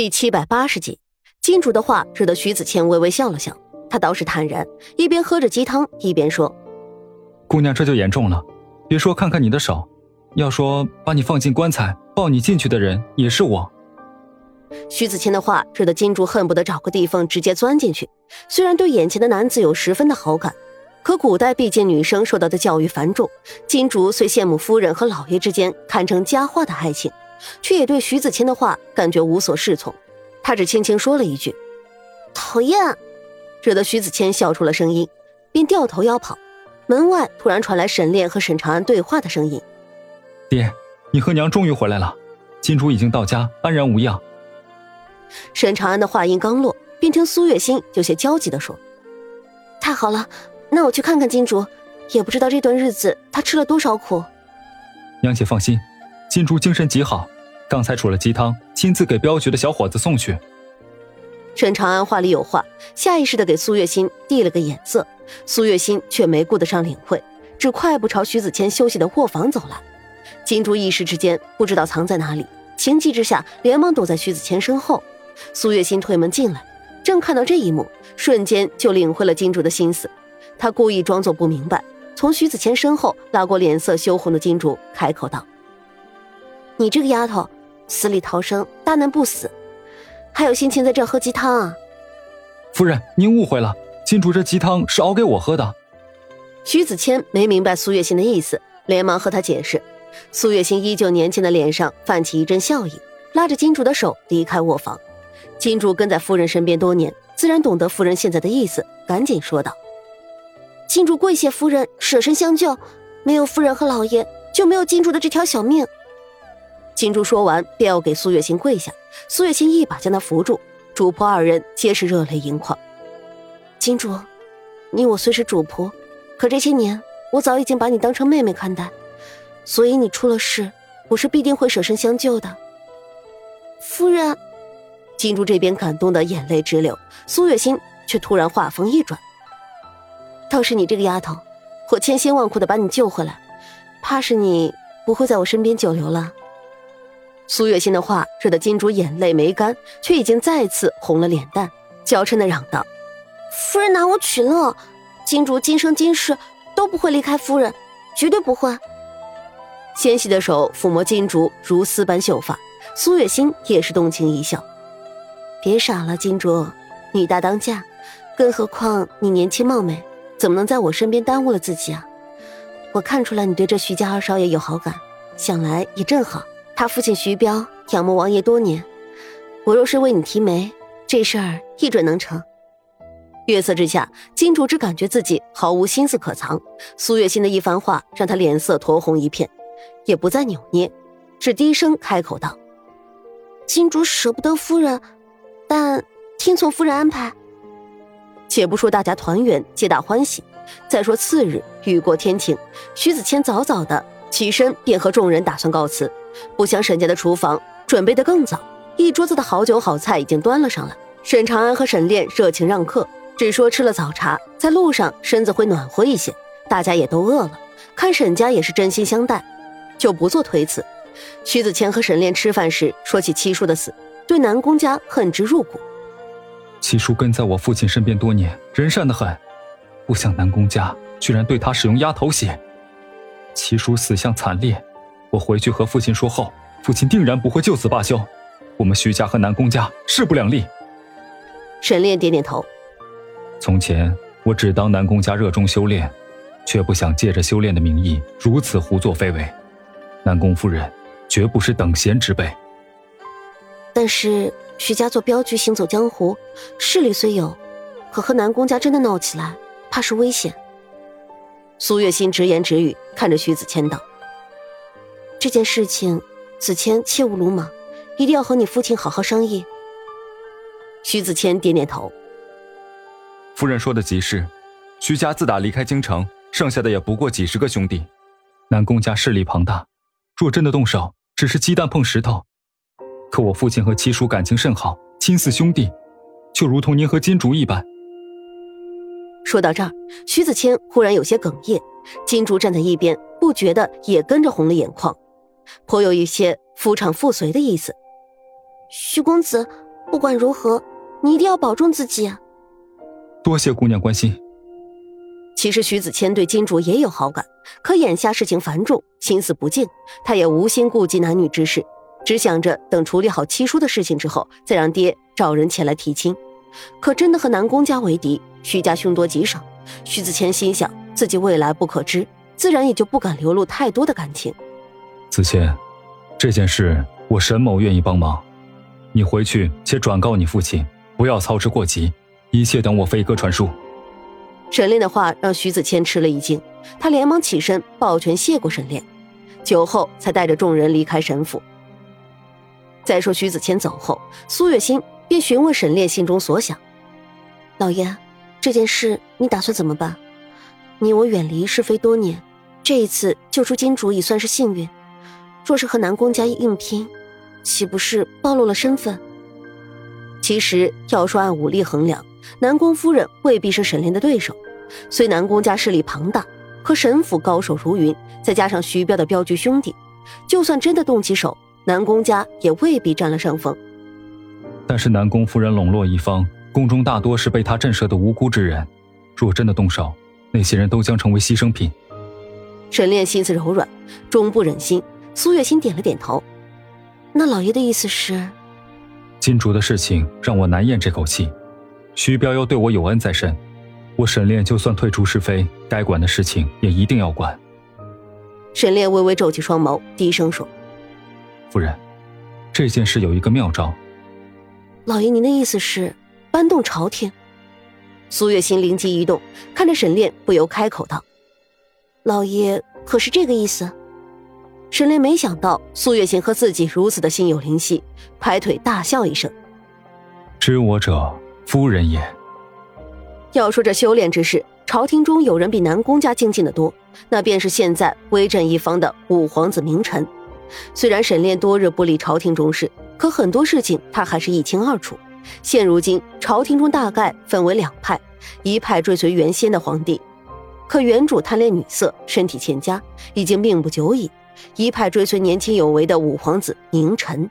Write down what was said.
第七百八十集，金主的话惹得徐子谦微微笑了笑，他倒是坦然，一边喝着鸡汤，一边说：“姑娘，这就严重了。别说看看你的手，要说把你放进棺材抱你进去的人也是我。”徐子谦的话惹得金主恨不得找个地缝直接钻进去。虽然对眼前的男子有十分的好感，可古代毕竟女生受到的教育繁重，金主虽羡慕夫人和老爷之间堪称佳话的爱情。却也对徐子谦的话感觉无所适从，他只轻轻说了一句：“讨厌”，惹得徐子谦笑出了声音，便掉头要跑。门外突然传来沈炼和沈长安对话的声音：“爹，你和娘终于回来了，金主已经到家，安然无恙。”沈长安的话音刚落，便听苏月心有些焦急地说：“太好了，那我去看看金主，也不知道这段日子他吃了多少苦。”娘且放心。金珠精神极好，刚才煮了鸡汤，亲自给镖局的小伙子送去。陈长安话里有话，下意识的给苏月心递了个眼色，苏月心却没顾得上领会，只快步朝徐子谦休息的卧房走来。金珠一时之间不知道藏在哪里，情急之下连忙躲在徐子谦身后。苏月心推门进来，正看到这一幕，瞬间就领会了金珠的心思。他故意装作不明白，从徐子谦身后拉过脸色羞红的金珠，开口道。你这个丫头，死里逃生，大难不死，还有心情在这喝鸡汤啊？夫人，您误会了，金主这鸡汤是熬给我喝的。徐子谦没明白苏月心的意思，连忙和他解释。苏月心依旧年轻的脸上泛起一阵笑意，拉着金主的手离开卧房。金主跟在夫人身边多年，自然懂得夫人现在的意思，赶紧说道：“金主跪谢夫人舍身相救，没有夫人和老爷，就没有金主的这条小命。”金珠说完，便要给苏月心跪下。苏月心一把将她扶住，主仆二人皆是热泪盈眶。金珠，你我虽是主仆，可这些年我早已经把你当成妹妹看待，所以你出了事，我是必定会舍身相救的。夫人，金珠这边感动的眼泪直流，苏月心却突然话锋一转：“倒是你这个丫头，我千辛万苦的把你救回来，怕是你不会在我身边久留了。”苏月心的话惹得金主眼泪没干，却已经再次红了脸蛋，娇嗔的嚷道：“夫人拿我取乐，金主今生今世都不会离开夫人，绝对不会。”纤细的手抚摸金竹如丝般秀发，苏月心也是动情一笑：“别傻了，金竹，女大当嫁，更何况你年轻貌美，怎么能在我身边耽误了自己啊？我看出来你对这徐家二少爷有好感，想来也正好。”他父亲徐彪仰慕王爷多年，我若是为你提媒，这事儿一准能成。月色之下，金主只感觉自己毫无心思可藏。苏月心的一番话让他脸色酡红一片，也不再扭捏，只低声开口道：“金主舍不得夫人，但听从夫人安排。”且不说大家团圆，皆大欢喜。再说次日雨过天晴，徐子谦早早的起身，便和众人打算告辞。不想沈家的厨房准备的更早，一桌子的好酒好菜已经端了上来。沈长安和沈炼热情让客，只说吃了早茶，在路上身子会暖和一些。大家也都饿了，看沈家也是真心相待，就不做推辞。徐子谦和沈炼吃饭时说起七叔的死，对南宫家恨之入骨。七叔跟在我父亲身边多年，人善的很，不想南宫家居然对他使用鸭头血。七叔死相惨烈。我回去和父亲说后，父亲定然不会就此罢休。我们徐家和南宫家势不两立。沈炼点点头。从前我只当南宫家热衷修炼，却不想借着修炼的名义如此胡作非为。南宫夫人绝不是等闲之辈。但是徐家做镖局行走江湖，势力虽有，可和南宫家真的闹起来，怕是危险。苏月心直言直语，看着徐子谦道。这件事情，子谦切勿鲁莽，一定要和你父亲好好商议。徐子谦点点头。夫人说的极是，徐家自打离开京城，剩下的也不过几十个兄弟。南宫家势力庞大，若真的动手，只是鸡蛋碰石头。可我父亲和七叔感情甚好，亲似兄弟，就如同您和金竹一般。说到这儿，徐子谦忽然有些哽咽，金竹站在一边，不觉得也跟着红了眼眶。颇有一些夫唱妇随的意思。徐公子，不管如何，你一定要保重自己。多谢姑娘关心。其实徐子谦对金主也有好感，可眼下事情繁重，心思不静，他也无心顾及男女之事，只想着等处理好七叔的事情之后，再让爹找人前来提亲。可真的和南宫家为敌，徐家凶多吉少。徐子谦心想，自己未来不可知，自然也就不敢流露太多的感情。子谦，这件事我沈某愿意帮忙，你回去且转告你父亲，不要操之过急，一切等我飞鸽传书。沈炼的话让徐子谦吃了一惊，他连忙起身抱拳谢过沈炼，酒后才带着众人离开沈府。再说徐子谦走后，苏月心便询问沈炼心中所想：“老爷。”这件事你打算怎么办？你我远离是非多年，这一次救出金主已算是幸运。若是和南宫家硬拼，岂不是暴露了身份？其实要说按武力衡量，南宫夫人未必是沈炼的对手。虽南宫家势力庞大，可沈府高手如云，再加上徐彪的镖局兄弟，就算真的动起手，南宫家也未必占了上风。但是南宫夫人笼络一方。宫中大多是被他震慑的无辜之人，若真的动手，那些人都将成为牺牲品。沈炼心思柔软，终不忍心。苏月心点了点头。那老爷的意思是，金主的事情让我难咽这口气。徐彪又对我有恩在身，我沈炼就算退出是非，该管的事情也一定要管。沈炼微微皱起双眸，低声说：“夫人，这件事有一个妙招。老爷，您的意思是？”搬动朝廷，苏月心灵机一动，看着沈炼，不由开口道：“老爷可是这个意思？”沈炼没想到苏月琴和自己如此的心有灵犀，拍腿大笑一声：“知我者，夫人也。”要说这修炼之事，朝廷中有人比南宫家精进的多，那便是现在威震一方的五皇子明臣。虽然沈炼多日不理朝廷中事，可很多事情他还是一清二楚。现如今，朝廷中大概分为两派：一派追随原先的皇帝，可原主贪恋女色，身体欠佳，已经命不久矣；一派追随年轻有为的五皇子宁臣。